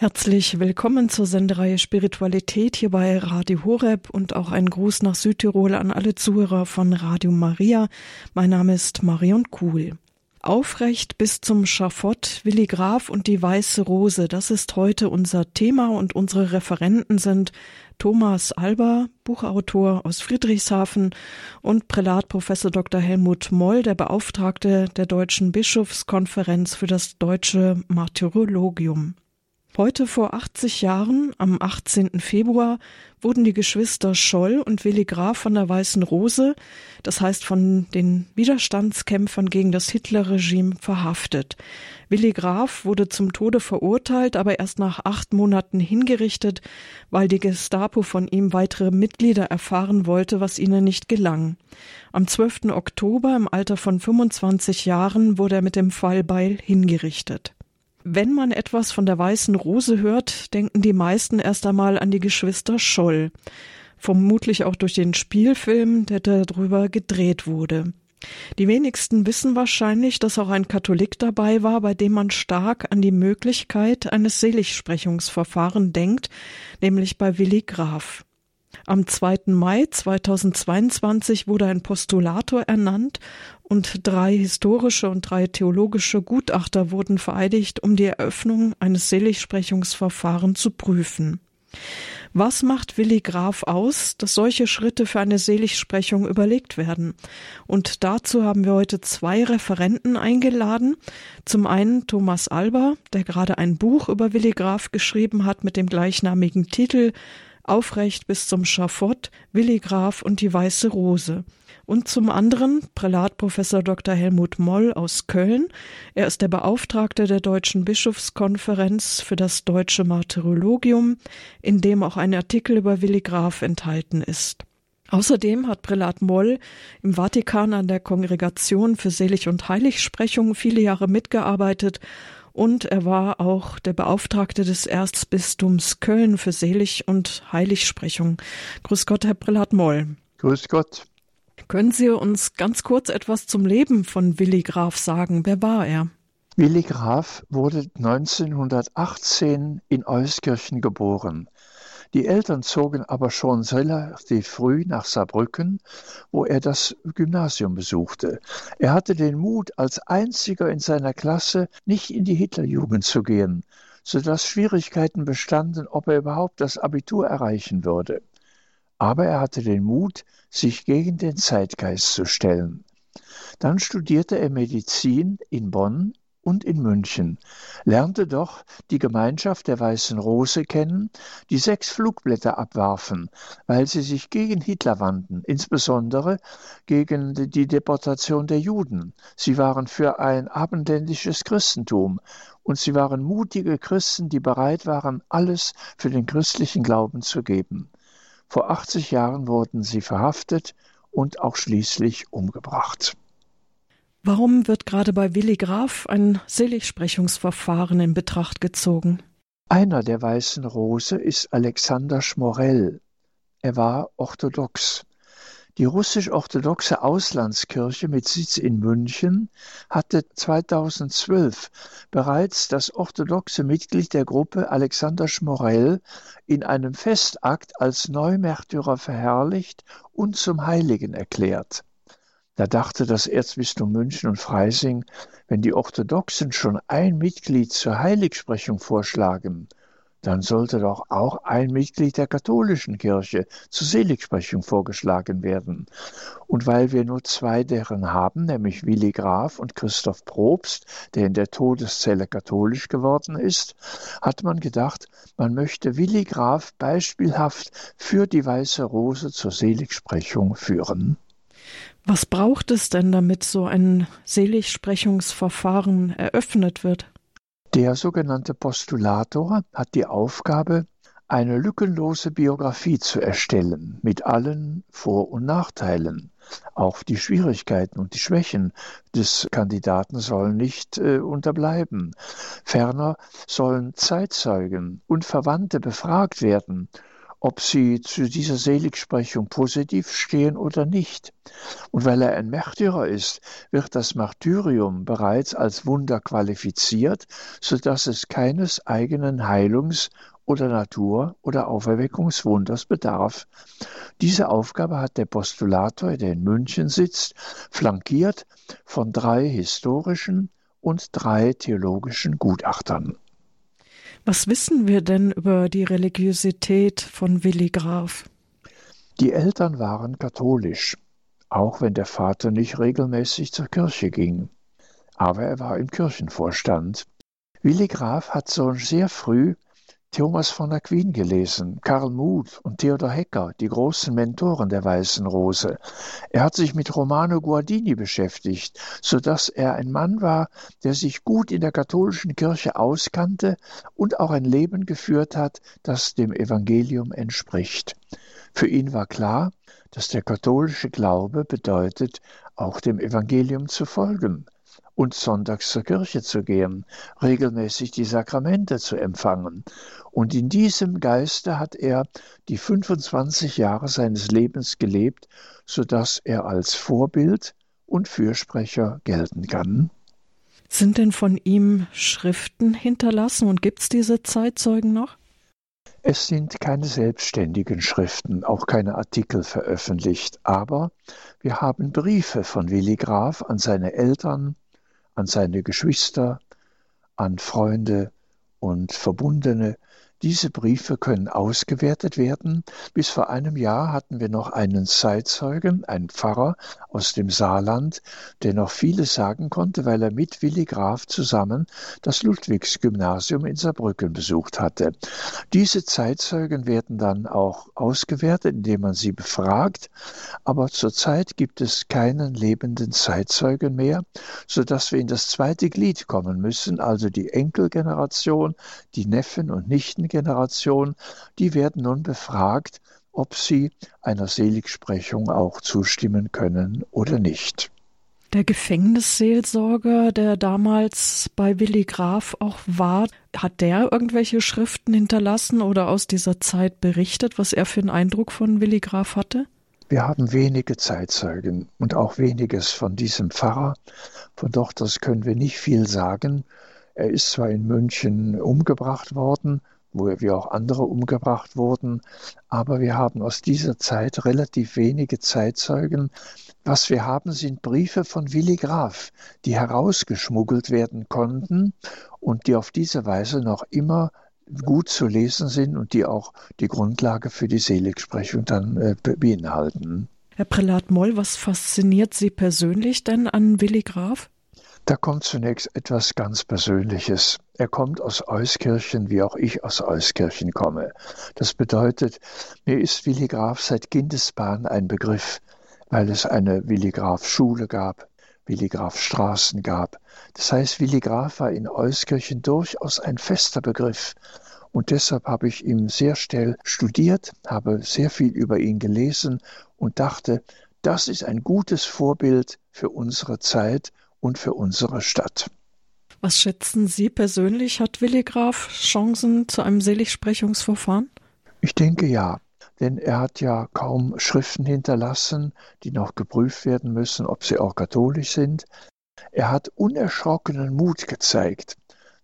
Herzlich willkommen zur Sendereihe Spiritualität hier bei Radio Horeb und auch ein Gruß nach Südtirol an alle Zuhörer von Radio Maria. Mein Name ist Marion Kuhl. Aufrecht bis zum Schafott, Willi Graf und die Weiße Rose, das ist heute unser Thema und unsere Referenten sind Thomas Alber, Buchautor aus Friedrichshafen und Prälat Professor Dr. Helmut Moll, der Beauftragte der Deutschen Bischofskonferenz für das deutsche Martyrologium. Heute vor 80 Jahren, am 18. Februar, wurden die Geschwister Scholl und Willi Graf von der Weißen Rose, das heißt von den Widerstandskämpfern gegen das Hitlerregime, verhaftet. Willi Graf wurde zum Tode verurteilt, aber erst nach acht Monaten hingerichtet, weil die Gestapo von ihm weitere Mitglieder erfahren wollte, was ihnen nicht gelang. Am 12. Oktober im Alter von 25 Jahren wurde er mit dem Fallbeil hingerichtet. Wenn man etwas von der Weißen Rose hört, denken die meisten erst einmal an die Geschwister Scholl. Vermutlich auch durch den Spielfilm, der darüber gedreht wurde. Die wenigsten wissen wahrscheinlich, dass auch ein Katholik dabei war, bei dem man stark an die Möglichkeit eines Seligsprechungsverfahren denkt, nämlich bei Willi Graf. Am 2. Mai 2022 wurde ein Postulator ernannt und drei historische und drei theologische Gutachter wurden vereidigt, um die Eröffnung eines Seligsprechungsverfahrens zu prüfen. Was macht Willi Graf aus, dass solche Schritte für eine Seligsprechung überlegt werden? Und dazu haben wir heute zwei Referenten eingeladen. Zum einen Thomas Alber, der gerade ein Buch über Willi Graf geschrieben hat mit dem gleichnamigen Titel Aufrecht bis zum Schafott, Willi Graf und die Weiße Rose und zum anderen Prälat Professor Dr. Helmut Moll aus Köln. Er ist der Beauftragte der Deutschen Bischofskonferenz für das deutsche Martyrologium, in dem auch ein Artikel über Willi Graf enthalten ist. Außerdem hat Prälat Moll im Vatikan an der Kongregation für Selig- und Heiligsprechung viele Jahre mitgearbeitet und er war auch der Beauftragte des Erzbistums Köln für Selig- und Heiligsprechung. Grüß Gott, Herr Prälat Moll. Grüß Gott. Können Sie uns ganz kurz etwas zum Leben von Willi Graf sagen? Wer war er? Willi Graf wurde 1918 in Euskirchen geboren. Die Eltern zogen aber schon relativ früh nach Saarbrücken, wo er das Gymnasium besuchte. Er hatte den Mut, als einziger in seiner Klasse nicht in die Hitlerjugend zu gehen, sodass Schwierigkeiten bestanden, ob er überhaupt das Abitur erreichen würde aber er hatte den Mut, sich gegen den Zeitgeist zu stellen. Dann studierte er Medizin in Bonn und in München, lernte doch die Gemeinschaft der Weißen Rose kennen, die sechs Flugblätter abwarfen, weil sie sich gegen Hitler wandten, insbesondere gegen die Deportation der Juden. Sie waren für ein abendländisches Christentum und sie waren mutige Christen, die bereit waren, alles für den christlichen Glauben zu geben. Vor 80 Jahren wurden sie verhaftet und auch schließlich umgebracht. Warum wird gerade bei Willi Graf ein Seligsprechungsverfahren in Betracht gezogen? Einer der Weißen Rose ist Alexander Schmorell. Er war orthodox. Die russisch-orthodoxe Auslandskirche mit Sitz in München hatte 2012 bereits das orthodoxe Mitglied der Gruppe Alexander Schmorell in einem Festakt als Neumärtyrer verherrlicht und zum Heiligen erklärt. Da dachte das Erzbistum München und Freising, wenn die Orthodoxen schon ein Mitglied zur Heiligsprechung vorschlagen, dann sollte doch auch ein Mitglied der katholischen Kirche zur Seligsprechung vorgeschlagen werden. Und weil wir nur zwei deren haben, nämlich Willi Graf und Christoph Probst, der in der Todeszelle katholisch geworden ist, hat man gedacht, man möchte Willi Graf beispielhaft für die Weiße Rose zur Seligsprechung führen. Was braucht es denn, damit so ein Seligsprechungsverfahren eröffnet wird? Der sogenannte Postulator hat die Aufgabe, eine lückenlose Biografie zu erstellen mit allen Vor- und Nachteilen. Auch die Schwierigkeiten und die Schwächen des Kandidaten sollen nicht äh, unterbleiben. Ferner sollen Zeitzeugen und Verwandte befragt werden ob sie zu dieser Seligsprechung positiv stehen oder nicht. Und weil er ein Märtyrer ist, wird das Martyrium bereits als Wunder qualifiziert, so dass es keines eigenen Heilungs- oder Natur- oder Auferweckungswunders bedarf. Diese Aufgabe hat der Postulator, der in München sitzt, flankiert von drei historischen und drei theologischen Gutachtern. Was wissen wir denn über die Religiosität von Willi Graf? Die Eltern waren katholisch, auch wenn der Vater nicht regelmäßig zur Kirche ging. Aber er war im Kirchenvorstand. Willi Graf hat so sehr früh Thomas von Aquin gelesen, Karl Muth und Theodor Hecker, die großen Mentoren der Weißen Rose. Er hat sich mit Romano Guardini beschäftigt, so dass er ein Mann war, der sich gut in der katholischen Kirche auskannte und auch ein Leben geführt hat, das dem Evangelium entspricht. Für ihn war klar, dass der katholische Glaube bedeutet, auch dem Evangelium zu folgen und sonntags zur Kirche zu gehen, regelmäßig die Sakramente zu empfangen. Und in diesem Geiste hat er die 25 Jahre seines Lebens gelebt, so dass er als Vorbild und Fürsprecher gelten kann. Sind denn von ihm Schriften hinterlassen und gibt es diese Zeitzeugen noch? Es sind keine selbstständigen Schriften, auch keine Artikel veröffentlicht, aber wir haben Briefe von Willi Graf an seine Eltern, an seine Geschwister, an Freunde und Verbundene, diese Briefe können ausgewertet werden. Bis vor einem Jahr hatten wir noch einen Zeitzeugen, einen Pfarrer aus dem Saarland, der noch vieles sagen konnte, weil er mit Willi Graf zusammen das Ludwigsgymnasium in Saarbrücken besucht hatte. Diese Zeitzeugen werden dann auch ausgewertet, indem man sie befragt. Aber zurzeit gibt es keinen lebenden Zeitzeugen mehr, so dass wir in das zweite Glied kommen müssen, also die Enkelgeneration, die Neffen und Nichten Generation, die werden nun befragt, ob sie einer Seligsprechung auch zustimmen können oder nicht. Der Gefängnisseelsorger, der damals bei Willi Graf auch war, hat der irgendwelche Schriften hinterlassen oder aus dieser Zeit berichtet, was er für einen Eindruck von Willi Graf hatte? Wir haben wenige Zeitzeugen und auch weniges von diesem Pfarrer. Von dort aus können wir nicht viel sagen. Er ist zwar in München umgebracht worden, wo wie auch andere umgebracht wurden. Aber wir haben aus dieser Zeit relativ wenige Zeitzeugen. Was wir haben, sind Briefe von Willi Graf, die herausgeschmuggelt werden konnten und die auf diese Weise noch immer gut zu lesen sind und die auch die Grundlage für die Seligsprechung dann äh, beinhalten. Herr Prälat Moll, was fasziniert Sie persönlich denn an Willi Graf? Da kommt zunächst etwas ganz Persönliches. Er kommt aus Euskirchen, wie auch ich aus Euskirchen komme. Das bedeutet, mir ist Willi Graf seit Kindesbahn ein Begriff, weil es eine Willi Graf Schule gab, Willi Graf Straßen gab. Das heißt, Willi Graf war in Euskirchen durchaus ein fester Begriff. Und deshalb habe ich ihn sehr schnell studiert, habe sehr viel über ihn gelesen und dachte, das ist ein gutes Vorbild für unsere Zeit und für unsere Stadt. Was schätzen Sie persönlich? Hat Willi Graf Chancen zu einem Seligsprechungsverfahren? Ich denke ja, denn er hat ja kaum Schriften hinterlassen, die noch geprüft werden müssen, ob sie auch katholisch sind. Er hat unerschrockenen Mut gezeigt,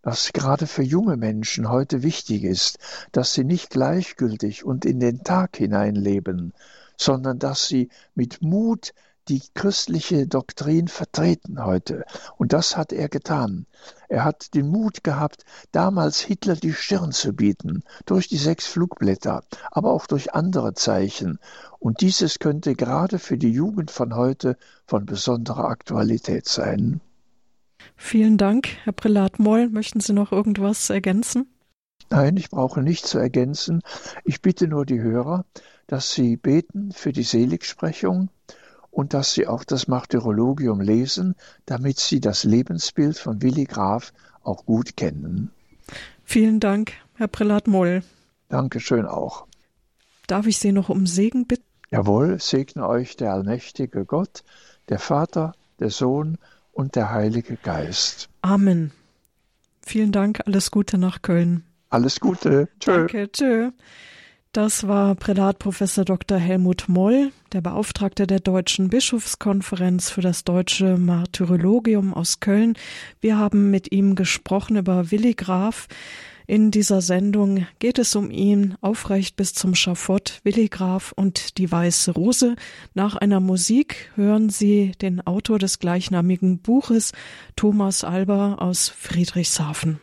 was gerade für junge Menschen heute wichtig ist, dass sie nicht gleichgültig und in den Tag hineinleben, sondern dass sie mit Mut die christliche Doktrin vertreten heute. Und das hat er getan. Er hat den Mut gehabt, damals Hitler die Stirn zu bieten, durch die sechs Flugblätter, aber auch durch andere Zeichen. Und dieses könnte gerade für die Jugend von heute von besonderer Aktualität sein. Vielen Dank, Herr Prälat Moll. Möchten Sie noch irgendwas ergänzen? Nein, ich brauche nichts zu ergänzen. Ich bitte nur die Hörer, dass sie beten für die Seligsprechung und dass Sie auch das Martyrologium lesen, damit Sie das Lebensbild von Willi Graf auch gut kennen. Vielen Dank, Herr Prälat Moll. Dankeschön auch. Darf ich Sie noch um Segen bitten? Jawohl, segne euch der allmächtige Gott, der Vater, der Sohn und der Heilige Geist. Amen. Vielen Dank, alles Gute nach Köln. Alles Gute. Tschö. Danke, tschö. Das war Prälat Professor Dr. Helmut Moll, der Beauftragte der Deutschen Bischofskonferenz für das deutsche Martyrologium aus Köln. Wir haben mit ihm gesprochen über Willi Graf. In dieser Sendung geht es um ihn aufrecht bis zum Schafott, Willi Graf und die Weiße Rose. Nach einer Musik hören Sie den Autor des gleichnamigen Buches, Thomas Alber aus Friedrichshafen.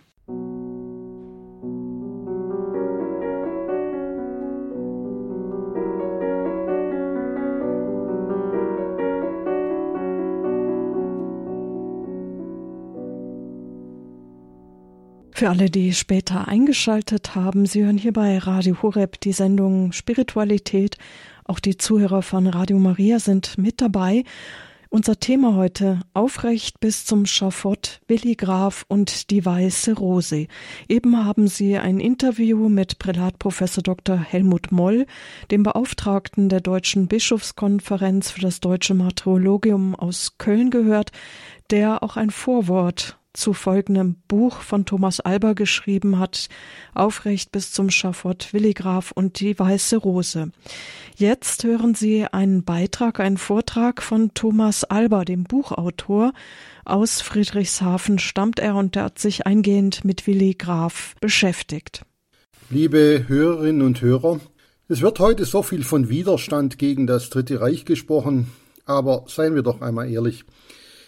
Für alle, die später eingeschaltet haben, Sie hören hier bei Radio Horeb die Sendung Spiritualität. Auch die Zuhörer von Radio Maria sind mit dabei. Unser Thema heute aufrecht bis zum Schafott Willi Graf und die weiße Rose. Eben haben Sie ein Interview mit Prälatprofessor Dr. Helmut Moll, dem Beauftragten der Deutschen Bischofskonferenz für das deutsche Martyrologium aus Köln gehört, der auch ein Vorwort zu folgendem Buch von Thomas Alber geschrieben hat, Aufrecht bis zum Schafott Willi Graf und die Weiße Rose. Jetzt hören Sie einen Beitrag, einen Vortrag von Thomas Alber, dem Buchautor. Aus Friedrichshafen stammt er und er hat sich eingehend mit Willi Graf beschäftigt. Liebe Hörerinnen und Hörer, es wird heute so viel von Widerstand gegen das Dritte Reich gesprochen, aber seien wir doch einmal ehrlich,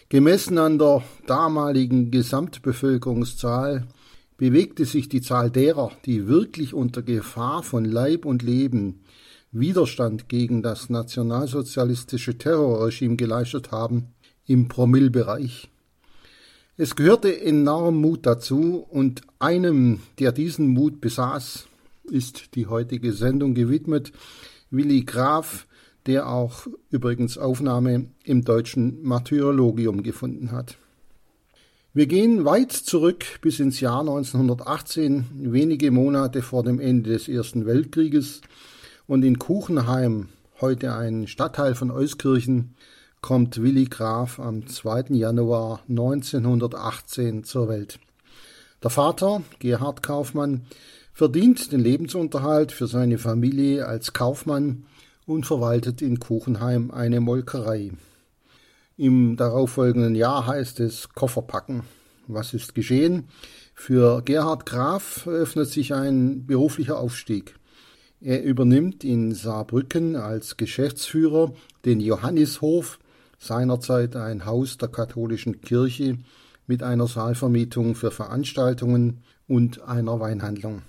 Gemessen an der damaligen Gesamtbevölkerungszahl bewegte sich die Zahl derer, die wirklich unter Gefahr von Leib und Leben Widerstand gegen das nationalsozialistische Terrorregime geleistet haben, im Promillbereich. Es gehörte enorm Mut dazu, und einem, der diesen Mut besaß, ist die heutige Sendung gewidmet, Willi Graf, der auch übrigens Aufnahme im deutschen Martyrologium gefunden hat. Wir gehen weit zurück bis ins Jahr 1918, wenige Monate vor dem Ende des Ersten Weltkrieges, und in Kuchenheim, heute ein Stadtteil von Euskirchen, kommt Willi Graf am 2. Januar 1918 zur Welt. Der Vater, Gerhard Kaufmann, verdient den Lebensunterhalt für seine Familie als Kaufmann und verwaltet in Kuchenheim eine Molkerei. Im darauffolgenden Jahr heißt es Koffer packen. Was ist geschehen? Für Gerhard Graf eröffnet sich ein beruflicher Aufstieg. Er übernimmt in Saarbrücken als Geschäftsführer den Johannishof, seinerzeit ein Haus der katholischen Kirche mit einer Saalvermietung für Veranstaltungen und einer Weinhandlung.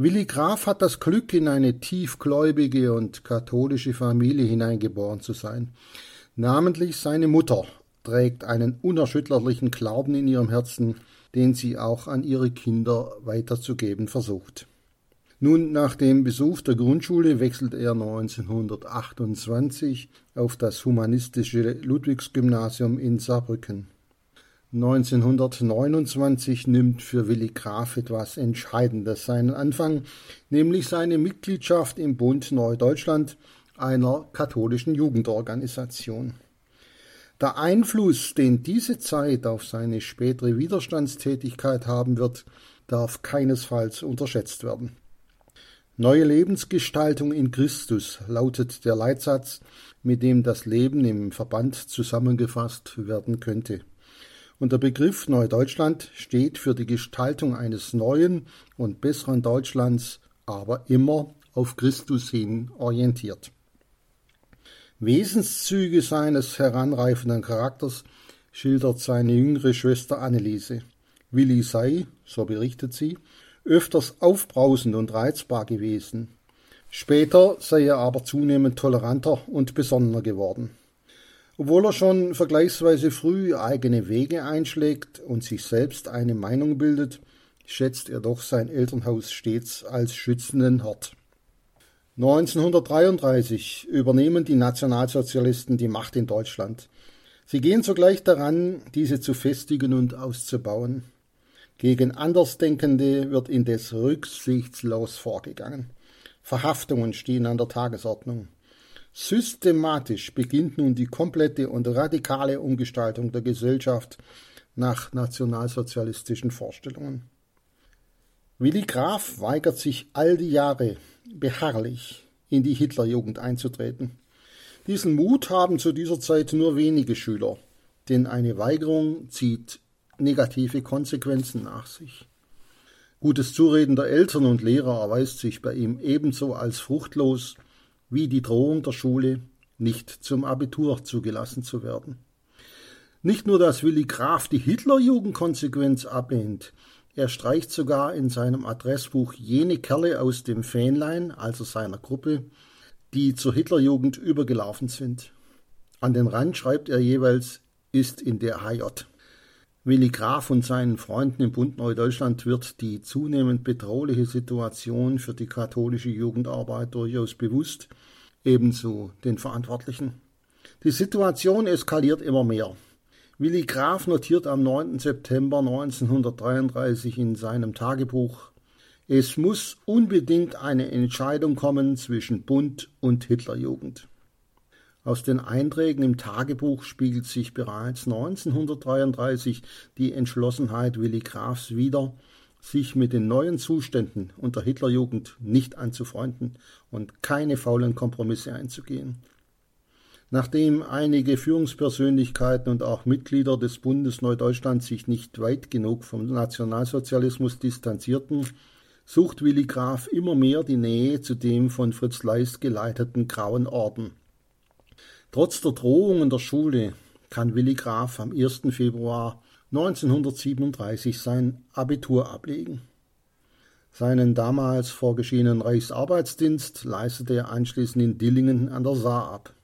Willi Graf hat das Glück, in eine tiefgläubige und katholische Familie hineingeboren zu sein. Namentlich seine Mutter trägt einen unerschütterlichen Glauben in ihrem Herzen, den sie auch an ihre Kinder weiterzugeben versucht. Nun, nach dem Besuch der Grundschule wechselt er 1928 auf das humanistische Ludwigsgymnasium in Saarbrücken. 1929 nimmt für Willi Graf etwas Entscheidendes seinen Anfang, nämlich seine Mitgliedschaft im Bund Neudeutschland, einer katholischen Jugendorganisation. Der Einfluss, den diese Zeit auf seine spätere Widerstandstätigkeit haben wird, darf keinesfalls unterschätzt werden. Neue Lebensgestaltung in Christus lautet der Leitsatz, mit dem das Leben im Verband zusammengefasst werden könnte und der Begriff Neudeutschland steht für die Gestaltung eines neuen und besseren Deutschlands, aber immer auf Christus hin orientiert. Wesenszüge seines heranreifenden Charakters schildert seine jüngere Schwester Anneliese. Willi sei, so berichtet sie, öfters aufbrausend und reizbar gewesen. Später sei er aber zunehmend toleranter und besonnener geworden. Obwohl er schon vergleichsweise früh eigene Wege einschlägt und sich selbst eine Meinung bildet, schätzt er doch sein Elternhaus stets als schützenden Hort. 1933 übernehmen die Nationalsozialisten die Macht in Deutschland. Sie gehen sogleich daran, diese zu festigen und auszubauen. Gegen Andersdenkende wird indes rücksichtslos vorgegangen. Verhaftungen stehen an der Tagesordnung. Systematisch beginnt nun die komplette und radikale Umgestaltung der Gesellschaft nach nationalsozialistischen Vorstellungen. Willi Graf weigert sich all die Jahre, beharrlich in die Hitlerjugend einzutreten. Diesen Mut haben zu dieser Zeit nur wenige Schüler, denn eine Weigerung zieht negative Konsequenzen nach sich. Gutes Zureden der Eltern und Lehrer erweist sich bei ihm ebenso als fruchtlos wie die Drohung der Schule, nicht zum Abitur zugelassen zu werden. Nicht nur, dass Willi Graf die Hitlerjugend konsequent ablehnt, er streicht sogar in seinem Adressbuch jene Kerle aus dem Fähnlein, also seiner Gruppe, die zur Hitlerjugend übergelaufen sind. An den Rand schreibt er jeweils ist in der HJ. Willi Graf und seinen Freunden im Bund Neudeutschland wird die zunehmend bedrohliche Situation für die katholische Jugendarbeit durchaus bewusst, ebenso den Verantwortlichen. Die Situation eskaliert immer mehr. Willi Graf notiert am 9. September 1933 in seinem Tagebuch Es muss unbedingt eine Entscheidung kommen zwischen Bund und Hitlerjugend. Aus den Einträgen im Tagebuch spiegelt sich bereits 1933 die Entschlossenheit Willi Grafs wider, sich mit den neuen Zuständen unter Hitlerjugend nicht anzufreunden und keine faulen Kompromisse einzugehen. Nachdem einige Führungspersönlichkeiten und auch Mitglieder des Bundes Neudeutschland sich nicht weit genug vom Nationalsozialismus distanzierten, sucht Willi Graf immer mehr die Nähe zu dem von Fritz Leist geleiteten Grauen Orden. Trotz der Drohungen der Schule kann Willi Graf am 1. Februar 1937 sein Abitur ablegen. Seinen damals vorgeschiedenen Reichsarbeitsdienst leistete er anschließend in Dillingen an der Saar ab.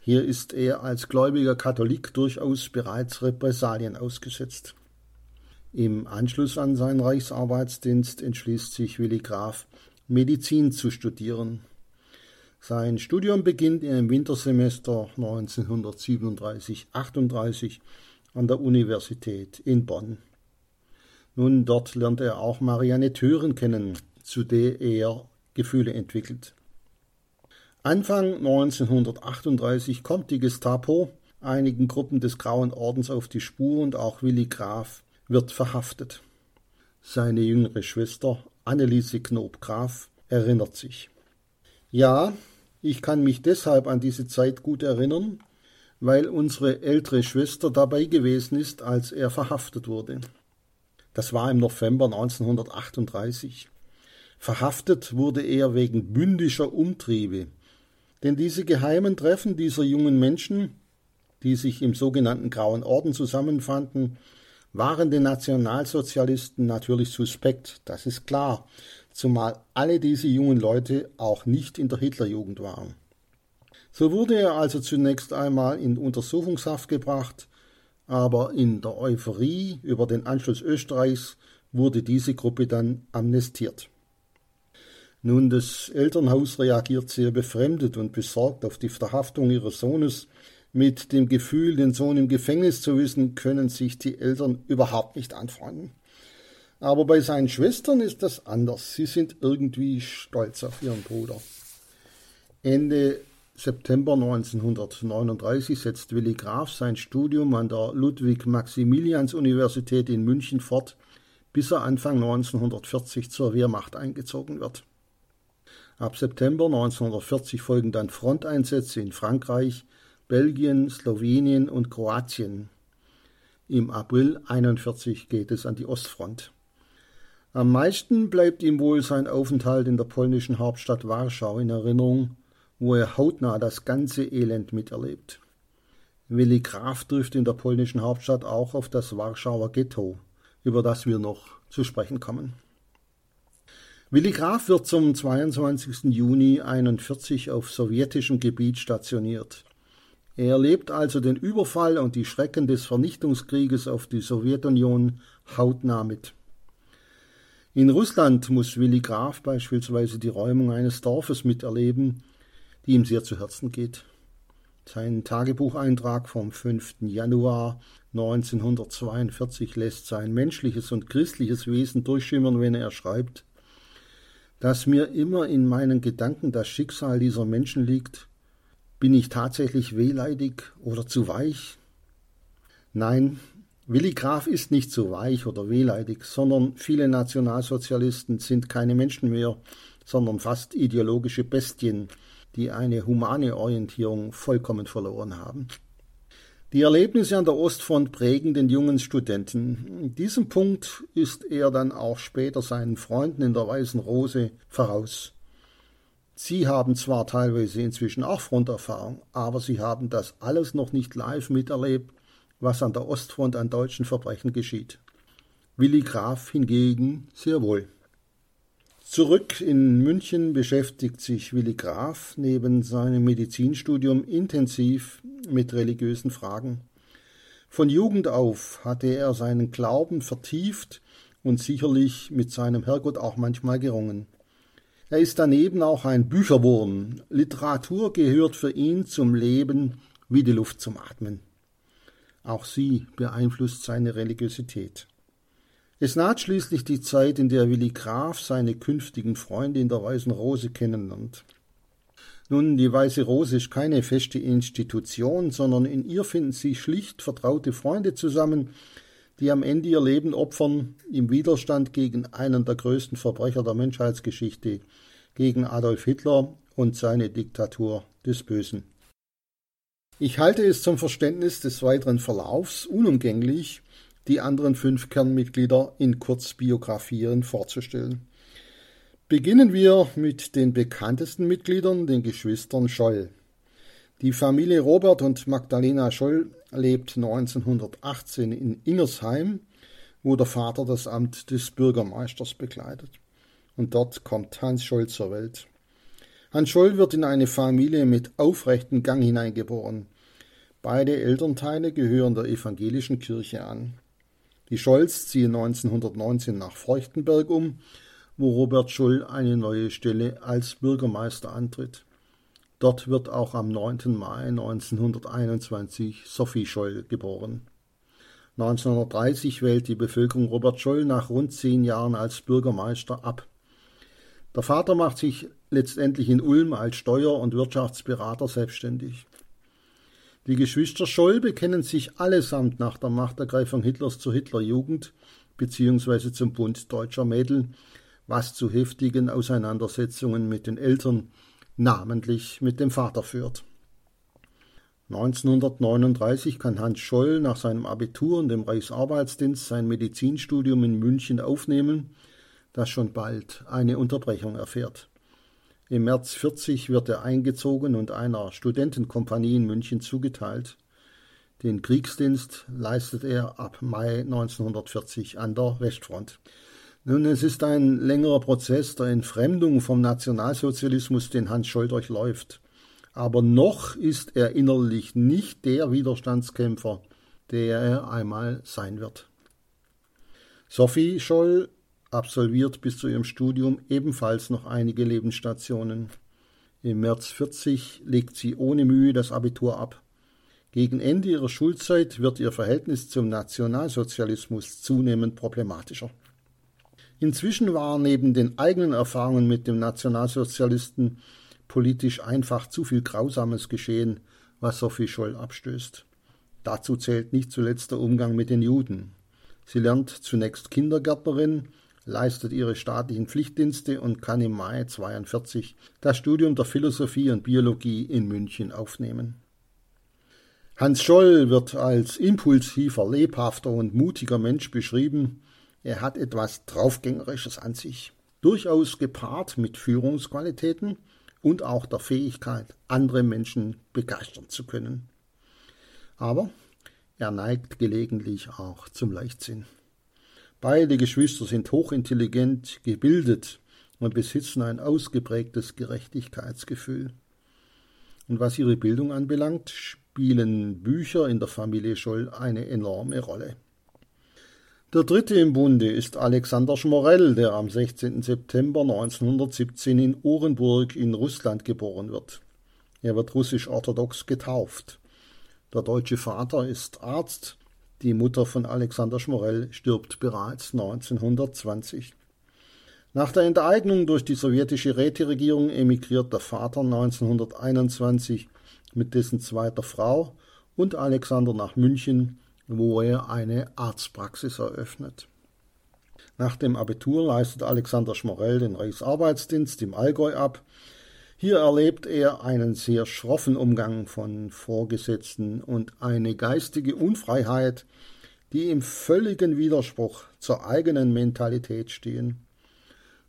Hier ist er als gläubiger Katholik durchaus bereits Repressalien ausgesetzt. Im Anschluss an seinen Reichsarbeitsdienst entschließt sich Willi Graf, Medizin zu studieren. Sein Studium beginnt im Wintersemester 1937-38 an der Universität in Bonn. Nun, dort lernt er auch Marianne Thüren kennen, zu der er Gefühle entwickelt. Anfang 1938 kommt die Gestapo einigen Gruppen des Grauen Ordens auf die Spur und auch Willi Graf wird verhaftet. Seine jüngere Schwester Anneliese Knob Graf erinnert sich. Ja, ich kann mich deshalb an diese Zeit gut erinnern, weil unsere ältere Schwester dabei gewesen ist, als er verhaftet wurde. Das war im November 1938. Verhaftet wurde er wegen bündischer Umtriebe. Denn diese geheimen Treffen dieser jungen Menschen, die sich im sogenannten Grauen Orden zusammenfanden, waren den Nationalsozialisten natürlich suspekt, das ist klar, zumal alle diese jungen Leute auch nicht in der Hitlerjugend waren. So wurde er also zunächst einmal in Untersuchungshaft gebracht, aber in der Euphorie über den Anschluss Österreichs wurde diese Gruppe dann amnestiert. Nun, das Elternhaus reagiert sehr befremdet und besorgt auf die Verhaftung ihres Sohnes. Mit dem Gefühl, den Sohn im Gefängnis zu wissen, können sich die Eltern überhaupt nicht anfreunden. Aber bei seinen Schwestern ist das anders. Sie sind irgendwie stolz auf ihren Bruder. Ende September 1939 setzt Willi Graf sein Studium an der Ludwig-Maximilians-Universität in München fort, bis er Anfang 1940 zur Wehrmacht eingezogen wird. Ab September 1940 folgen dann Fronteinsätze in Frankreich, Belgien, Slowenien und Kroatien. Im April 1941 geht es an die Ostfront. Am meisten bleibt ihm wohl sein Aufenthalt in der polnischen Hauptstadt Warschau in Erinnerung, wo er hautnah das ganze Elend miterlebt. Willi Graf trifft in der polnischen Hauptstadt auch auf das Warschauer Ghetto, über das wir noch zu sprechen kommen. Willi Graf wird zum 22. Juni 1941 auf sowjetischem Gebiet stationiert. Er erlebt also den Überfall und die Schrecken des Vernichtungskrieges auf die Sowjetunion hautnah mit. In Russland muss Willi Graf beispielsweise die Räumung eines Dorfes miterleben, die ihm sehr zu Herzen geht. Sein Tagebucheintrag vom 5. Januar 1942 lässt sein menschliches und christliches Wesen durchschimmern, wenn er schreibt dass mir immer in meinen Gedanken das Schicksal dieser Menschen liegt? Bin ich tatsächlich wehleidig oder zu weich? Nein, Willi Graf ist nicht so weich oder wehleidig, sondern viele Nationalsozialisten sind keine Menschen mehr, sondern fast ideologische Bestien, die eine humane Orientierung vollkommen verloren haben. Die Erlebnisse an der Ostfront prägen den jungen Studenten. In diesem Punkt ist er dann auch später seinen Freunden in der Weißen Rose voraus. Sie haben zwar teilweise inzwischen auch Fronterfahrung, aber sie haben das alles noch nicht live miterlebt, was an der Ostfront an deutschen Verbrechen geschieht. Willi Graf hingegen sehr wohl. Zurück in München beschäftigt sich Willi Graf neben seinem Medizinstudium intensiv mit religiösen Fragen. Von Jugend auf hatte er seinen Glauben vertieft und sicherlich mit seinem Herrgott auch manchmal gerungen. Er ist daneben auch ein Bücherwurm. Literatur gehört für ihn zum Leben wie die Luft zum Atmen. Auch sie beeinflusst seine Religiosität. Es naht schließlich die Zeit, in der Willi Graf seine künftigen Freunde in der Weißen Rose kennenlernt. Nun, die Weiße Rose ist keine feste Institution, sondern in ihr finden sich schlicht vertraute Freunde zusammen, die am Ende ihr Leben opfern im Widerstand gegen einen der größten Verbrecher der Menschheitsgeschichte, gegen Adolf Hitler und seine Diktatur des Bösen. Ich halte es zum Verständnis des weiteren Verlaufs unumgänglich, die anderen fünf Kernmitglieder in Kurzbiografien vorzustellen. Beginnen wir mit den bekanntesten Mitgliedern, den Geschwistern Scholl. Die Familie Robert und Magdalena Scholl lebt 1918 in Ingersheim, wo der Vater das Amt des Bürgermeisters bekleidet. Und dort kommt Hans Scholl zur Welt. Hans Scholl wird in eine Familie mit aufrechtem Gang hineingeboren. Beide Elternteile gehören der evangelischen Kirche an. Die Scholz ziehen 1919 nach Feuchtenberg um, wo Robert Schull eine neue Stelle als Bürgermeister antritt. Dort wird auch am 9. Mai 1921 Sophie Scholl geboren. 1930 wählt die Bevölkerung Robert Scholl nach rund zehn Jahren als Bürgermeister ab. Der Vater macht sich letztendlich in Ulm als Steuer- und Wirtschaftsberater selbstständig. Die Geschwister Scholl bekennen sich allesamt nach der Machtergreifung Hitlers zur Hitlerjugend bzw. zum Bund deutscher Mädel, was zu heftigen Auseinandersetzungen mit den Eltern, namentlich mit dem Vater führt. 1939 kann Hans Scholl nach seinem Abitur und dem Reichsarbeitsdienst sein Medizinstudium in München aufnehmen, das schon bald eine Unterbrechung erfährt. Im März 40 wird er eingezogen und einer Studentenkompanie in München zugeteilt. Den Kriegsdienst leistet er ab Mai 1940 an der Westfront. Nun, es ist ein längerer Prozess der Entfremdung vom Nationalsozialismus, den Hans Scholl durchläuft. Aber noch ist er innerlich nicht der Widerstandskämpfer, der er einmal sein wird. Sophie Scholl absolviert bis zu ihrem Studium ebenfalls noch einige Lebensstationen. Im März 40 legt sie ohne Mühe das Abitur ab. Gegen Ende ihrer Schulzeit wird ihr Verhältnis zum Nationalsozialismus zunehmend problematischer. Inzwischen war neben den eigenen Erfahrungen mit dem Nationalsozialisten politisch einfach zu viel Grausames geschehen, was Sophie Scholl abstößt. Dazu zählt nicht zuletzt der Umgang mit den Juden. Sie lernt zunächst Kindergärtnerin, leistet ihre staatlichen Pflichtdienste und kann im Mai 42 das Studium der Philosophie und Biologie in München aufnehmen. Hans Scholl wird als impulsiver, lebhafter und mutiger Mensch beschrieben. Er hat etwas Draufgängerisches an sich, durchaus gepaart mit Führungsqualitäten und auch der Fähigkeit, andere Menschen begeistern zu können. Aber er neigt gelegentlich auch zum Leichtsinn. Beide Geschwister sind hochintelligent, gebildet und besitzen ein ausgeprägtes Gerechtigkeitsgefühl. Und was ihre Bildung anbelangt, spielen Bücher in der Familie Scholl eine enorme Rolle. Der dritte im Bunde ist Alexander Schmorell, der am 16. September 1917 in Orenburg in Russland geboren wird. Er wird russisch-orthodox getauft. Der deutsche Vater ist Arzt die Mutter von Alexander Schmorell stirbt bereits 1920. Nach der Enteignung durch die sowjetische Räteregierung emigriert der Vater 1921 mit dessen zweiter Frau und Alexander nach München, wo er eine Arztpraxis eröffnet. Nach dem Abitur leistet Alexander Schmorell den Reichsarbeitsdienst im Allgäu ab. Hier erlebt er einen sehr schroffen Umgang von Vorgesetzten und eine geistige Unfreiheit, die im völligen Widerspruch zur eigenen Mentalität stehen.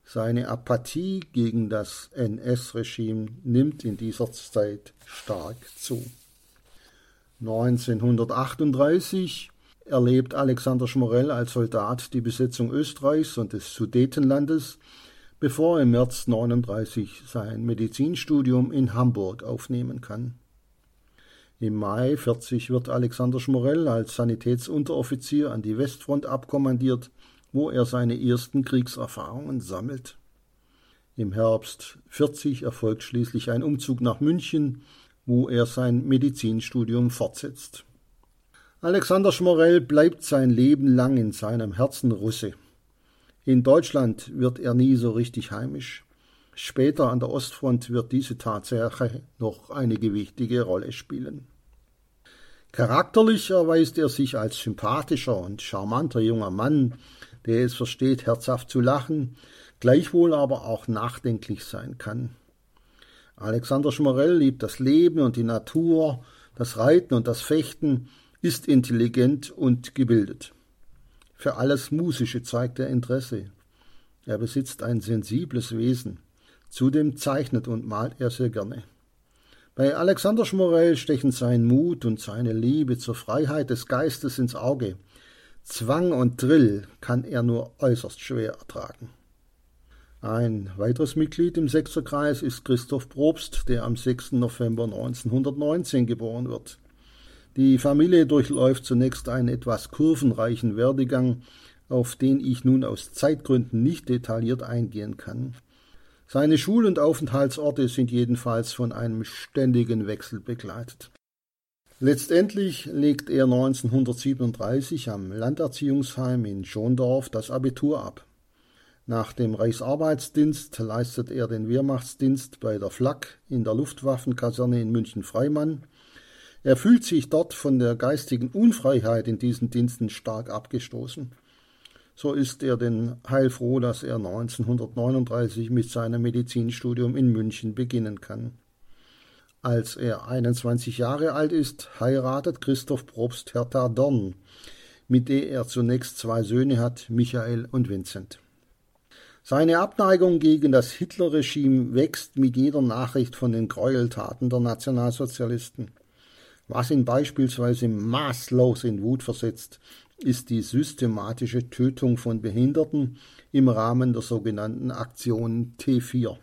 Seine Apathie gegen das NS-Regime nimmt in dieser Zeit stark zu. 1938 erlebt Alexander Schmorell als Soldat die Besetzung Österreichs und des Sudetenlandes, bevor er im März 39 sein Medizinstudium in Hamburg aufnehmen kann. Im Mai 40 wird Alexander Schmorell als Sanitätsunteroffizier an die Westfront abkommandiert wo er seine ersten Kriegserfahrungen sammelt. Im Herbst 40 erfolgt schließlich ein Umzug nach München, wo er sein Medizinstudium fortsetzt. Alexander Schmorell bleibt sein Leben lang in seinem Herzen Russe. In Deutschland wird er nie so richtig heimisch. Später an der Ostfront wird diese Tatsache noch eine gewichtige Rolle spielen. Charakterlich erweist er sich als sympathischer und charmanter junger Mann, der es versteht, herzhaft zu lachen, gleichwohl aber auch nachdenklich sein kann. Alexander Schmorell liebt das Leben und die Natur, das Reiten und das Fechten, ist intelligent und gebildet. Für alles Musische zeigt er Interesse. Er besitzt ein sensibles Wesen. Zudem zeichnet und malt er sehr gerne. Bei Alexander Schmorell stechen sein Mut und seine Liebe zur Freiheit des Geistes ins Auge. Zwang und Drill kann er nur äußerst schwer ertragen. Ein weiteres Mitglied im Sechserkreis ist Christoph Probst, der am 6. November 1919 geboren wird. Die Familie durchläuft zunächst einen etwas kurvenreichen Werdegang, auf den ich nun aus Zeitgründen nicht detailliert eingehen kann. Seine Schul- und Aufenthaltsorte sind jedenfalls von einem ständigen Wechsel begleitet. Letztendlich legt er 1937 am Landerziehungsheim in Schondorf das Abitur ab. Nach dem Reichsarbeitsdienst leistet er den Wehrmachtsdienst bei der Flak in der Luftwaffenkaserne in München-Freimann. Er fühlt sich dort von der geistigen Unfreiheit in diesen Diensten stark abgestoßen. So ist er denn heilfroh, dass er 1939 mit seinem Medizinstudium in München beginnen kann. Als er 21 Jahre alt ist, heiratet Christoph Probst Hertha Dorn, mit der er zunächst zwei Söhne hat, Michael und Vincent. Seine Abneigung gegen das Hitlerregime wächst mit jeder Nachricht von den Gräueltaten der Nationalsozialisten. Was ihn beispielsweise maßlos in Wut versetzt, ist die systematische Tötung von Behinderten im Rahmen der sogenannten Aktion T4.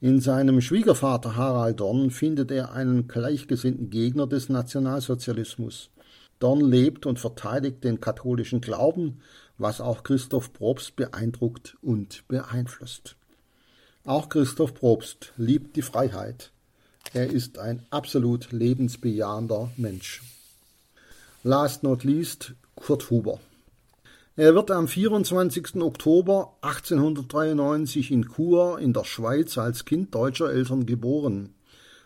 In seinem Schwiegervater Harald Dorn findet er einen gleichgesinnten Gegner des Nationalsozialismus. Dorn lebt und verteidigt den katholischen Glauben, was auch Christoph Probst beeindruckt und beeinflusst. Auch Christoph Probst liebt die Freiheit. Er ist ein absolut lebensbejahender Mensch. Last not least Kurt Huber. Er wird am 24. Oktober 1893 in Chur in der Schweiz als Kind deutscher Eltern geboren.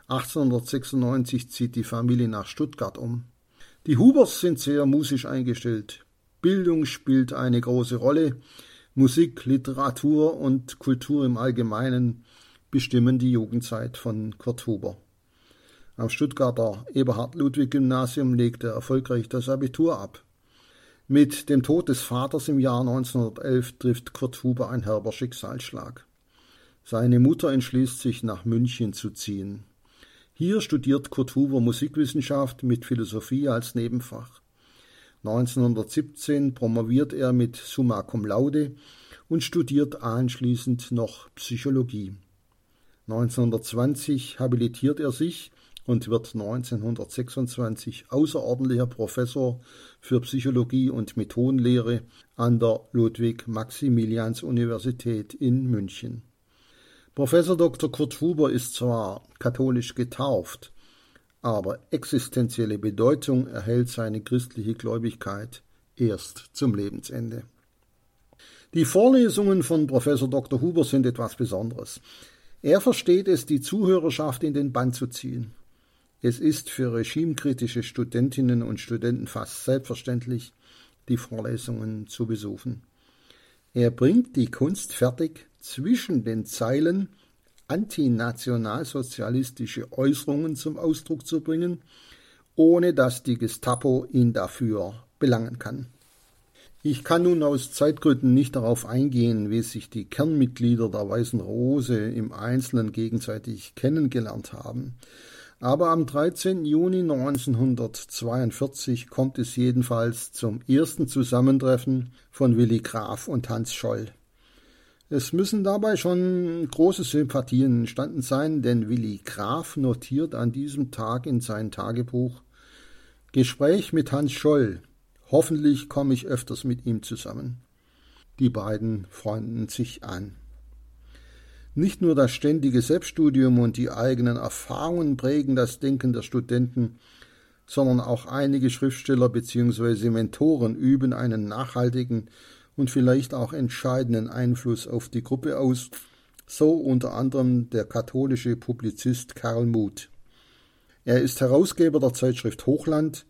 1896 zieht die Familie nach Stuttgart um. Die Hubers sind sehr musisch eingestellt. Bildung spielt eine große Rolle. Musik, Literatur und Kultur im Allgemeinen bestimmen die Jugendzeit von Kurt Huber. Am Stuttgarter Eberhard-Ludwig-Gymnasium legt er erfolgreich das Abitur ab. Mit dem Tod des Vaters im Jahr 1911 trifft Kurt Huber ein herber Schicksalsschlag. Seine Mutter entschließt sich, nach München zu ziehen. Hier studiert Kurt Huber Musikwissenschaft mit Philosophie als Nebenfach. 1917 promoviert er mit Summa Cum Laude und studiert anschließend noch Psychologie. 1920 habilitiert er sich und wird 1926 außerordentlicher Professor für Psychologie und Methodenlehre an der Ludwig-Maximilians-Universität in München. Professor Dr. Kurt Huber ist zwar katholisch getauft, aber existenzielle Bedeutung erhält seine christliche Gläubigkeit erst zum Lebensende. Die Vorlesungen von Professor Dr. Huber sind etwas Besonderes. Er versteht es, die Zuhörerschaft in den Bann zu ziehen. Es ist für regimekritische Studentinnen und Studenten fast selbstverständlich, die Vorlesungen zu besuchen. Er bringt die Kunst fertig, zwischen den Zeilen antinationalsozialistische Äußerungen zum Ausdruck zu bringen, ohne dass die Gestapo ihn dafür belangen kann. Ich kann nun aus Zeitgründen nicht darauf eingehen, wie sich die Kernmitglieder der Weißen Rose im Einzelnen gegenseitig kennengelernt haben. Aber am 13. Juni 1942 kommt es jedenfalls zum ersten Zusammentreffen von Willi Graf und Hans Scholl. Es müssen dabei schon große Sympathien entstanden sein, denn Willi Graf notiert an diesem Tag in sein Tagebuch Gespräch mit Hans Scholl. Hoffentlich komme ich öfters mit ihm zusammen. Die beiden freunden sich an. Nicht nur das ständige Selbststudium und die eigenen Erfahrungen prägen das Denken der Studenten, sondern auch einige Schriftsteller bzw. Mentoren üben einen nachhaltigen und vielleicht auch entscheidenden Einfluss auf die Gruppe aus, so unter anderem der katholische Publizist Karl Muth. Er ist Herausgeber der Zeitschrift Hochland,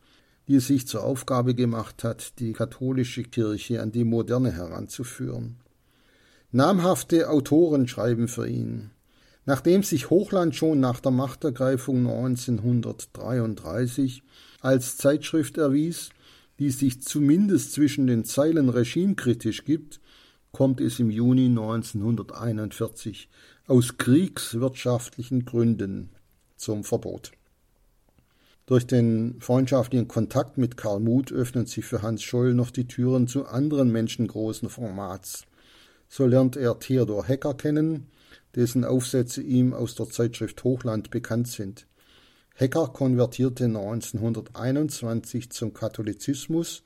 die es sich zur Aufgabe gemacht hat, die katholische Kirche an die Moderne heranzuführen. Namhafte Autoren schreiben für ihn. Nachdem sich Hochland schon nach der Machtergreifung 1933 als Zeitschrift erwies, die sich zumindest zwischen den Zeilen regimekritisch gibt, kommt es im Juni 1941 aus kriegswirtschaftlichen Gründen zum Verbot. Durch den freundschaftlichen Kontakt mit Karl Muth öffnen sich für Hans Scholl noch die Türen zu anderen Menschen großen Formats. So lernt er Theodor Hecker kennen, dessen Aufsätze ihm aus der Zeitschrift Hochland bekannt sind. Hecker konvertierte 1921 zum Katholizismus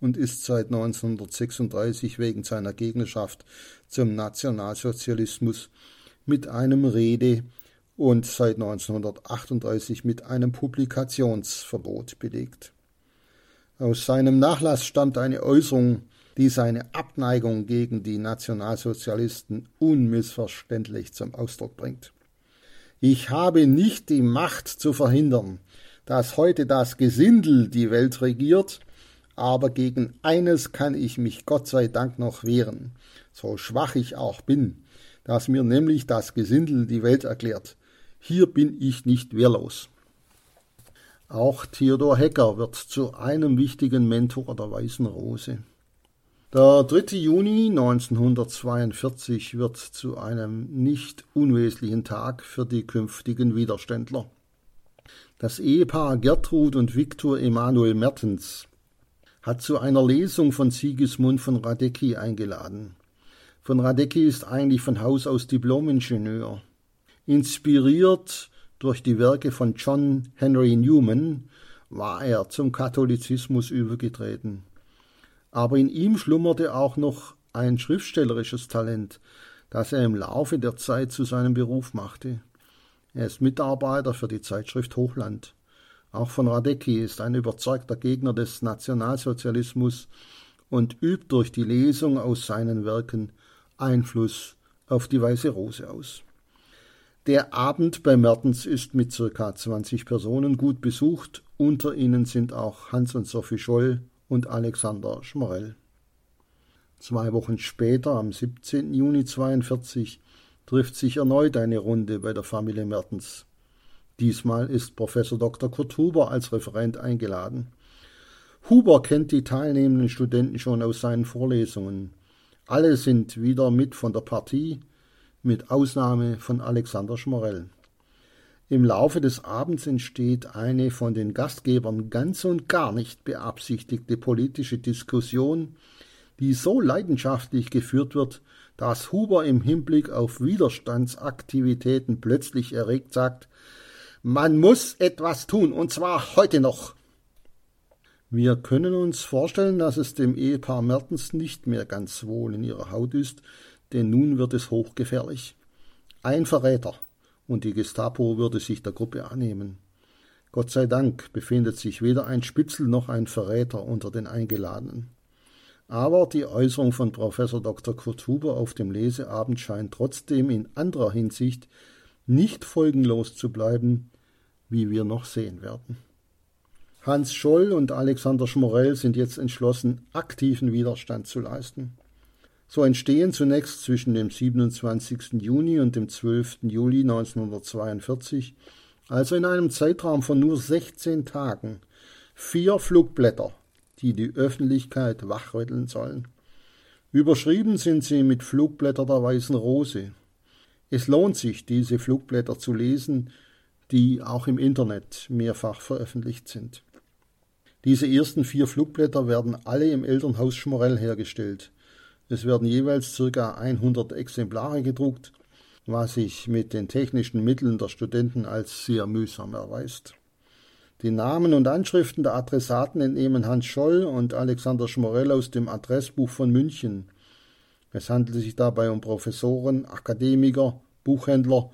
und ist seit 1936 wegen seiner Gegnerschaft zum Nationalsozialismus mit einem Rede und seit 1938 mit einem Publikationsverbot belegt. Aus seinem Nachlass stammt eine Äußerung die seine Abneigung gegen die Nationalsozialisten unmissverständlich zum Ausdruck bringt. Ich habe nicht die Macht zu verhindern, dass heute das Gesindel die Welt regiert, aber gegen eines kann ich mich Gott sei Dank noch wehren, so schwach ich auch bin, dass mir nämlich das Gesindel die Welt erklärt. Hier bin ich nicht wehrlos. Auch Theodor Hecker wird zu einem wichtigen Mentor der Weißen Rose. Der 3. Juni 1942 wird zu einem nicht unwesentlichen Tag für die künftigen Widerständler. Das Ehepaar Gertrud und Viktor Emanuel Mertens hat zu einer Lesung von Sigismund von Radecki eingeladen. Von Radecki ist eigentlich von Haus aus Diplomingenieur. Inspiriert durch die Werke von John Henry Newman war er zum Katholizismus übergetreten aber in ihm schlummerte auch noch ein schriftstellerisches Talent, das er im Laufe der Zeit zu seinem Beruf machte. Er ist Mitarbeiter für die Zeitschrift Hochland. Auch von Radecki ist ein überzeugter Gegner des Nationalsozialismus und übt durch die Lesung aus seinen Werken Einfluss auf die Weiße Rose aus. Der Abend bei Mertens ist mit circa 20 Personen gut besucht. Unter ihnen sind auch Hans und Sophie Scholl, und Alexander Schmorell. Zwei Wochen später, am 17. Juni 1942, trifft sich erneut eine Runde bei der Familie Mertens. Diesmal ist Professor Dr. Kurt Huber als Referent eingeladen. Huber kennt die teilnehmenden Studenten schon aus seinen Vorlesungen. Alle sind wieder mit von der Partie, mit Ausnahme von Alexander Schmorell. Im Laufe des Abends entsteht eine von den Gastgebern ganz und gar nicht beabsichtigte politische Diskussion, die so leidenschaftlich geführt wird, dass Huber im Hinblick auf Widerstandsaktivitäten plötzlich erregt sagt, man muss etwas tun, und zwar heute noch. Wir können uns vorstellen, dass es dem Ehepaar Mertens nicht mehr ganz wohl in ihrer Haut ist, denn nun wird es hochgefährlich. Ein Verräter, und die Gestapo würde sich der Gruppe annehmen. Gott sei Dank befindet sich weder ein Spitzel noch ein Verräter unter den Eingeladenen. Aber die Äußerung von Professor Dr. Kurt Huber auf dem Leseabend scheint trotzdem in anderer Hinsicht nicht folgenlos zu bleiben, wie wir noch sehen werden. Hans Scholl und Alexander Schmorell sind jetzt entschlossen, aktiven Widerstand zu leisten. So entstehen zunächst zwischen dem 27. Juni und dem 12. Juli 1942, also in einem Zeitraum von nur 16 Tagen, vier Flugblätter, die die Öffentlichkeit wachrütteln sollen. Überschrieben sind sie mit Flugblätter der Weißen Rose. Es lohnt sich, diese Flugblätter zu lesen, die auch im Internet mehrfach veröffentlicht sind. Diese ersten vier Flugblätter werden alle im Elternhaus Schmorell hergestellt. Es werden jeweils ca. 100 Exemplare gedruckt, was sich mit den technischen Mitteln der Studenten als sehr mühsam erweist. Die Namen und Anschriften der Adressaten entnehmen Hans Scholl und Alexander Schmorell aus dem Adressbuch von München. Es handelt sich dabei um Professoren, Akademiker, Buchhändler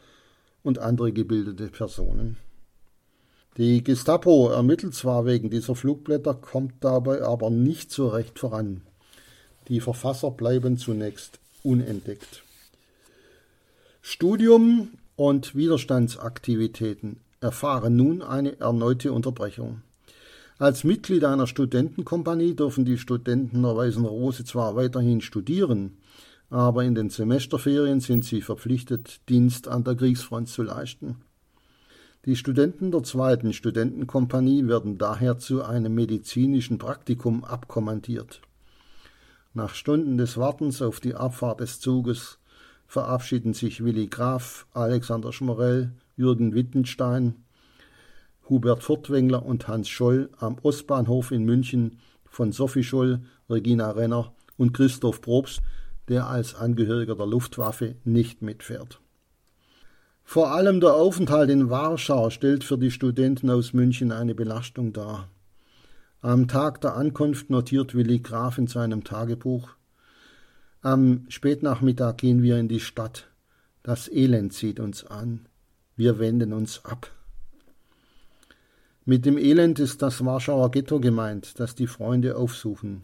und andere gebildete Personen. Die Gestapo ermittelt zwar wegen dieser Flugblätter, kommt dabei aber nicht so recht voran. Die Verfasser bleiben zunächst unentdeckt. Studium und Widerstandsaktivitäten erfahren nun eine erneute Unterbrechung. Als Mitglied einer Studentenkompanie dürfen die Studenten der Weißen Rose zwar weiterhin studieren, aber in den Semesterferien sind sie verpflichtet, Dienst an der Kriegsfront zu leisten. Die Studenten der zweiten Studentenkompanie werden daher zu einem medizinischen Praktikum abkommandiert. Nach Stunden des Wartens auf die Abfahrt des Zuges verabschieden sich Willi Graf, Alexander Schmorell, Jürgen Wittenstein, Hubert Furtwängler und Hans Scholl am Ostbahnhof in München von Sophie Scholl, Regina Renner und Christoph Probst, der als Angehöriger der Luftwaffe nicht mitfährt. Vor allem der Aufenthalt in Warschau stellt für die Studenten aus München eine Belastung dar. Am Tag der Ankunft notiert Willi Graf in seinem Tagebuch Am Spätnachmittag gehen wir in die Stadt. Das Elend zieht uns an. Wir wenden uns ab. Mit dem Elend ist das Warschauer Ghetto gemeint, das die Freunde aufsuchen.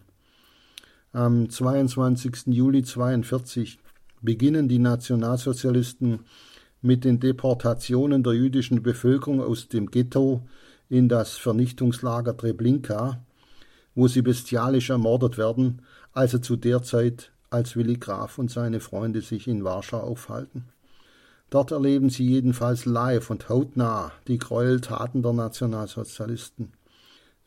Am 22. Juli 1942 beginnen die Nationalsozialisten mit den Deportationen der jüdischen Bevölkerung aus dem Ghetto in das Vernichtungslager Treblinka, wo sie bestialisch ermordet werden, also zu der Zeit, als Willi Graf und seine Freunde sich in Warschau aufhalten. Dort erleben sie jedenfalls live und hautnah die Gräueltaten der Nationalsozialisten.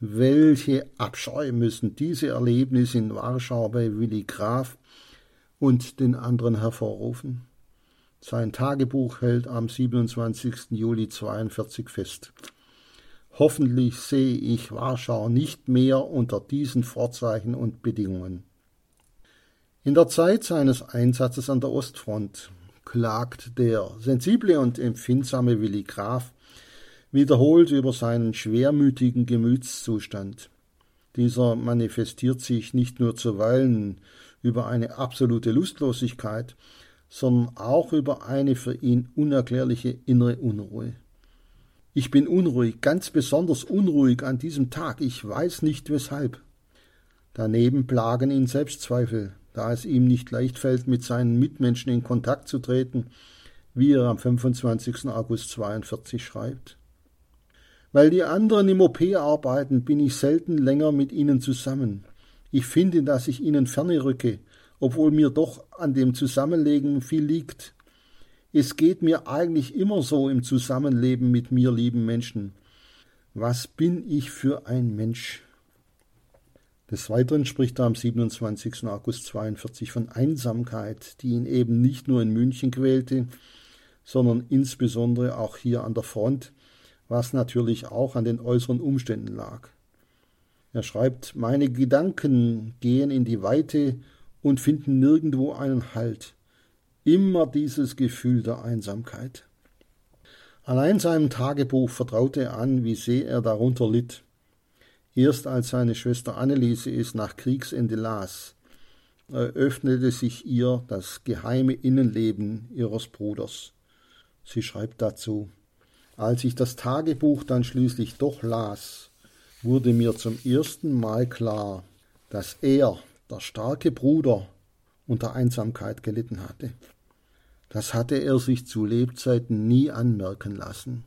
Welche Abscheu müssen diese Erlebnisse in Warschau bei Willi Graf und den anderen hervorrufen? Sein Tagebuch hält am 27. Juli 42 fest. Hoffentlich sehe ich Warschau nicht mehr unter diesen Vorzeichen und Bedingungen. In der Zeit seines Einsatzes an der Ostfront klagt der sensible und empfindsame Willi Graf wiederholt über seinen schwermütigen Gemütszustand. Dieser manifestiert sich nicht nur zuweilen über eine absolute Lustlosigkeit, sondern auch über eine für ihn unerklärliche innere Unruhe. Ich bin unruhig, ganz besonders unruhig an diesem Tag, ich weiß nicht weshalb. Daneben plagen ihn Selbstzweifel, da es ihm nicht leicht fällt, mit seinen Mitmenschen in Kontakt zu treten, wie er am 25. August 42 schreibt. Weil die anderen im OP arbeiten, bin ich selten länger mit ihnen zusammen. Ich finde, dass ich ihnen ferne rücke, obwohl mir doch an dem Zusammenlegen viel liegt. Es geht mir eigentlich immer so im Zusammenleben mit mir lieben Menschen. Was bin ich für ein Mensch? Des Weiteren spricht er am 27. August 42 von Einsamkeit, die ihn eben nicht nur in München quälte, sondern insbesondere auch hier an der Front, was natürlich auch an den äußeren Umständen lag. Er schreibt, meine Gedanken gehen in die Weite und finden nirgendwo einen Halt. Immer dieses Gefühl der Einsamkeit. Allein seinem Tagebuch vertraute er an, wie sehr er darunter litt. Erst als seine Schwester Anneliese es nach Kriegsende las, eröffnete sich ihr das geheime Innenleben ihres Bruders. Sie schreibt dazu Als ich das Tagebuch dann schließlich doch las, wurde mir zum ersten Mal klar, dass er, der starke Bruder unter Einsamkeit gelitten hatte. Das hatte er sich zu Lebzeiten nie anmerken lassen.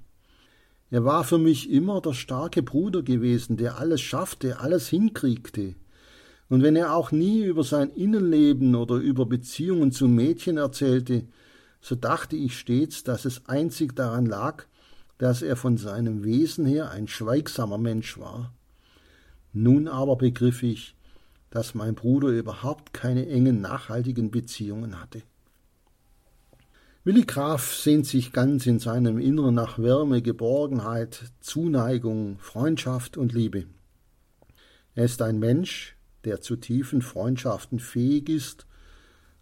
Er war für mich immer der starke Bruder gewesen, der alles schaffte, alles hinkriegte. Und wenn er auch nie über sein Innenleben oder über Beziehungen zu Mädchen erzählte, so dachte ich stets, dass es einzig daran lag, dass er von seinem Wesen her ein schweigsamer Mensch war. Nun aber begriff ich, dass mein Bruder überhaupt keine engen, nachhaltigen Beziehungen hatte. Willi Graf sehnt sich ganz in seinem Inneren nach Wärme, Geborgenheit, Zuneigung, Freundschaft und Liebe. Er ist ein Mensch, der zu tiefen Freundschaften fähig ist,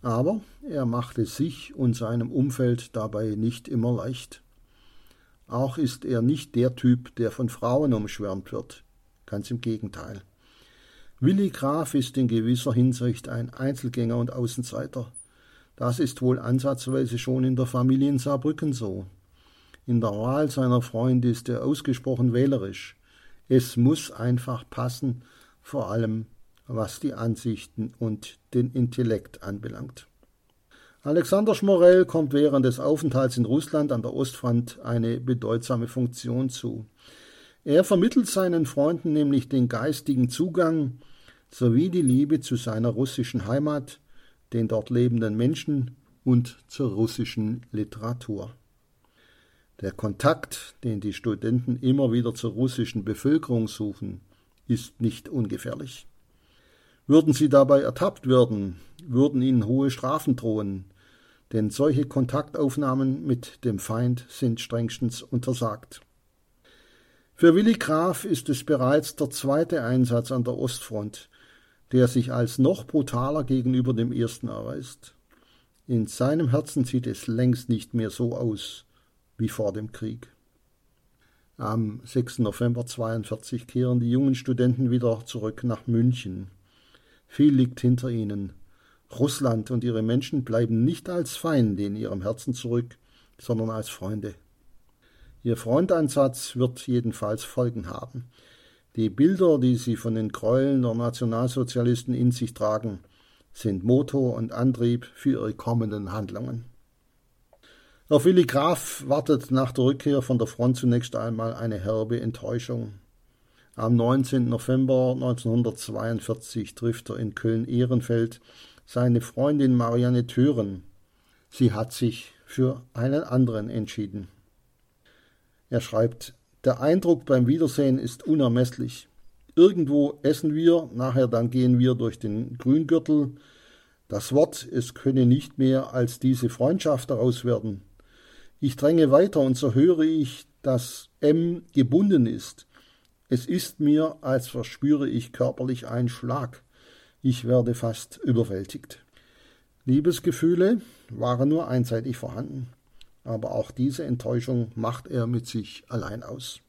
aber er macht es sich und seinem Umfeld dabei nicht immer leicht. Auch ist er nicht der Typ, der von Frauen umschwärmt wird, ganz im Gegenteil. Willi Graf ist in gewisser Hinsicht ein Einzelgänger und Außenseiter. Das ist wohl ansatzweise schon in der Familie in Saarbrücken so. In der Wahl seiner Freunde ist er ausgesprochen wählerisch. Es muss einfach passen, vor allem was die Ansichten und den Intellekt anbelangt. Alexander Schmorell kommt während des Aufenthalts in Russland an der Ostfront eine bedeutsame Funktion zu. Er vermittelt seinen Freunden nämlich den geistigen Zugang sowie die Liebe zu seiner russischen Heimat, den dort lebenden Menschen und zur russischen Literatur. Der Kontakt, den die Studenten immer wieder zur russischen Bevölkerung suchen, ist nicht ungefährlich. Würden sie dabei ertappt werden, würden ihnen hohe Strafen drohen, denn solche Kontaktaufnahmen mit dem Feind sind strengstens untersagt. Für Willi Graf ist es bereits der zweite Einsatz an der Ostfront, der sich als noch brutaler gegenüber dem ersten erweist. In seinem Herzen sieht es längst nicht mehr so aus wie vor dem Krieg. Am 6. November 42 kehren die jungen Studenten wieder zurück nach München. Viel liegt hinter ihnen. Russland und ihre Menschen bleiben nicht als Feinde in ihrem Herzen zurück, sondern als Freunde. Ihr Fronteinsatz wird jedenfalls Folgen haben. Die Bilder, die sie von den Gräueln der Nationalsozialisten in sich tragen, sind Motor und Antrieb für ihre kommenden Handlungen. Auf Willi Graf wartet nach der Rückkehr von der Front zunächst einmal eine herbe Enttäuschung. Am 19. November 1942 trifft er in Köln-Ehrenfeld seine Freundin Marianne Thüren. Sie hat sich für einen anderen entschieden. Er schreibt der Eindruck beim Wiedersehen ist unermesslich. Irgendwo essen wir, nachher dann gehen wir durch den Grüngürtel. Das Wort, es könne nicht mehr als diese Freundschaft daraus werden. Ich dränge weiter und so höre ich, dass M gebunden ist. Es ist mir, als verspüre ich körperlich einen Schlag. Ich werde fast überwältigt. Liebesgefühle waren nur einseitig vorhanden aber auch diese Enttäuschung macht er mit sich allein aus.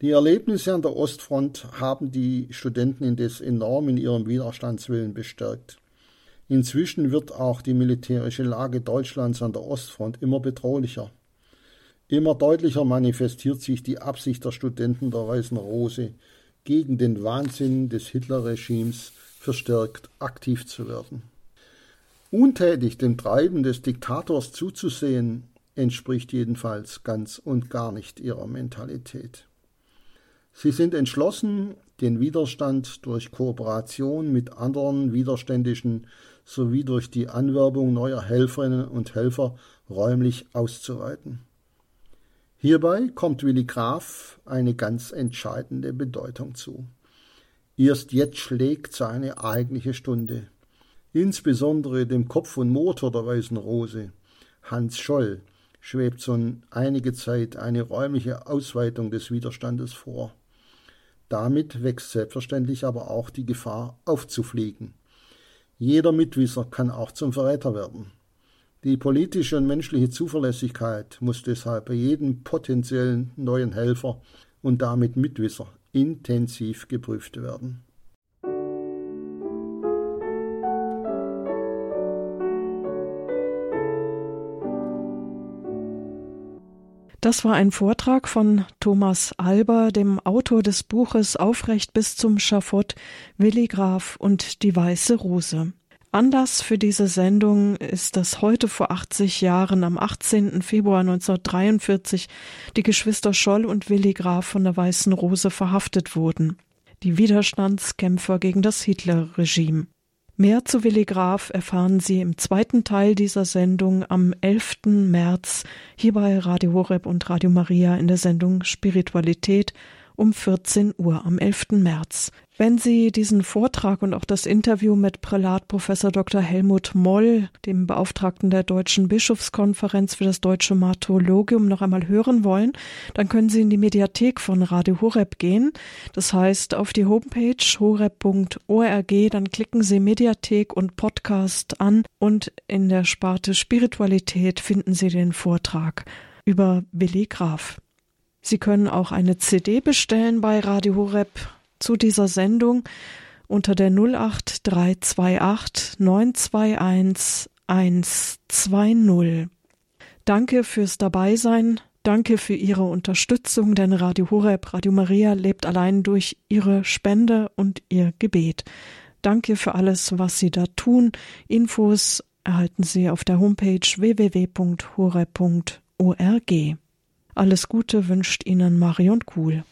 Die Erlebnisse an der Ostfront haben die Studenten indes enorm in ihrem Widerstandswillen bestärkt. Inzwischen wird auch die militärische Lage Deutschlands an der Ostfront immer bedrohlicher. Immer deutlicher manifestiert sich die Absicht der Studenten der Weißen Rose, gegen den Wahnsinn des Hitlerregimes verstärkt aktiv zu werden. Untätig dem Treiben des Diktators zuzusehen, entspricht jedenfalls ganz und gar nicht ihrer Mentalität. Sie sind entschlossen, den Widerstand durch Kooperation mit anderen Widerständischen sowie durch die Anwerbung neuer Helferinnen und Helfer räumlich auszuweiten. Hierbei kommt Willi Graf eine ganz entscheidende Bedeutung zu. Erst jetzt schlägt seine eigentliche Stunde insbesondere dem Kopf und Motor der Weißen Rose, Hans Scholl, schwebt schon einige Zeit eine räumliche Ausweitung des Widerstandes vor. Damit wächst selbstverständlich aber auch die Gefahr, aufzufliegen. Jeder Mitwisser kann auch zum Verräter werden. Die politische und menschliche Zuverlässigkeit muss deshalb bei jedem potenziellen neuen Helfer und damit Mitwisser intensiv geprüft werden. Das war ein Vortrag von Thomas Alber, dem Autor des Buches Aufrecht bis zum Schafott, Willi Graf und die Weiße Rose. Anlass für diese Sendung ist, dass heute vor 80 Jahren, am 18. Februar 1943, die Geschwister Scholl und Willi Graf von der Weißen Rose verhaftet wurden. Die Widerstandskämpfer gegen das Hitlerregime. Mehr zu Willi Graf erfahren Sie im zweiten Teil dieser Sendung am 11. März hier bei Radio Horeb und Radio Maria in der Sendung Spiritualität um 14 Uhr am 11. März. Wenn Sie diesen Vortrag und auch das Interview mit Prälat Professor Dr. Helmut Moll, dem Beauftragten der Deutschen Bischofskonferenz für das deutsche Martyrologium, noch einmal hören wollen, dann können Sie in die Mediathek von Radio Horeb gehen. Das heißt, auf die Homepage horeb.org, dann klicken Sie Mediathek und Podcast an und in der Sparte Spiritualität finden Sie den Vortrag über Willi Graf. Sie können auch eine CD bestellen bei Radio Horeb zu dieser Sendung unter der 08328 921 120. Danke fürs Dabeisein. Danke für Ihre Unterstützung, denn Radio Horeb, Radio Maria lebt allein durch Ihre Spende und Ihr Gebet. Danke für alles, was Sie da tun. Infos erhalten Sie auf der Homepage www.horeb.org. Alles Gute wünscht Ihnen Marion Kuhl.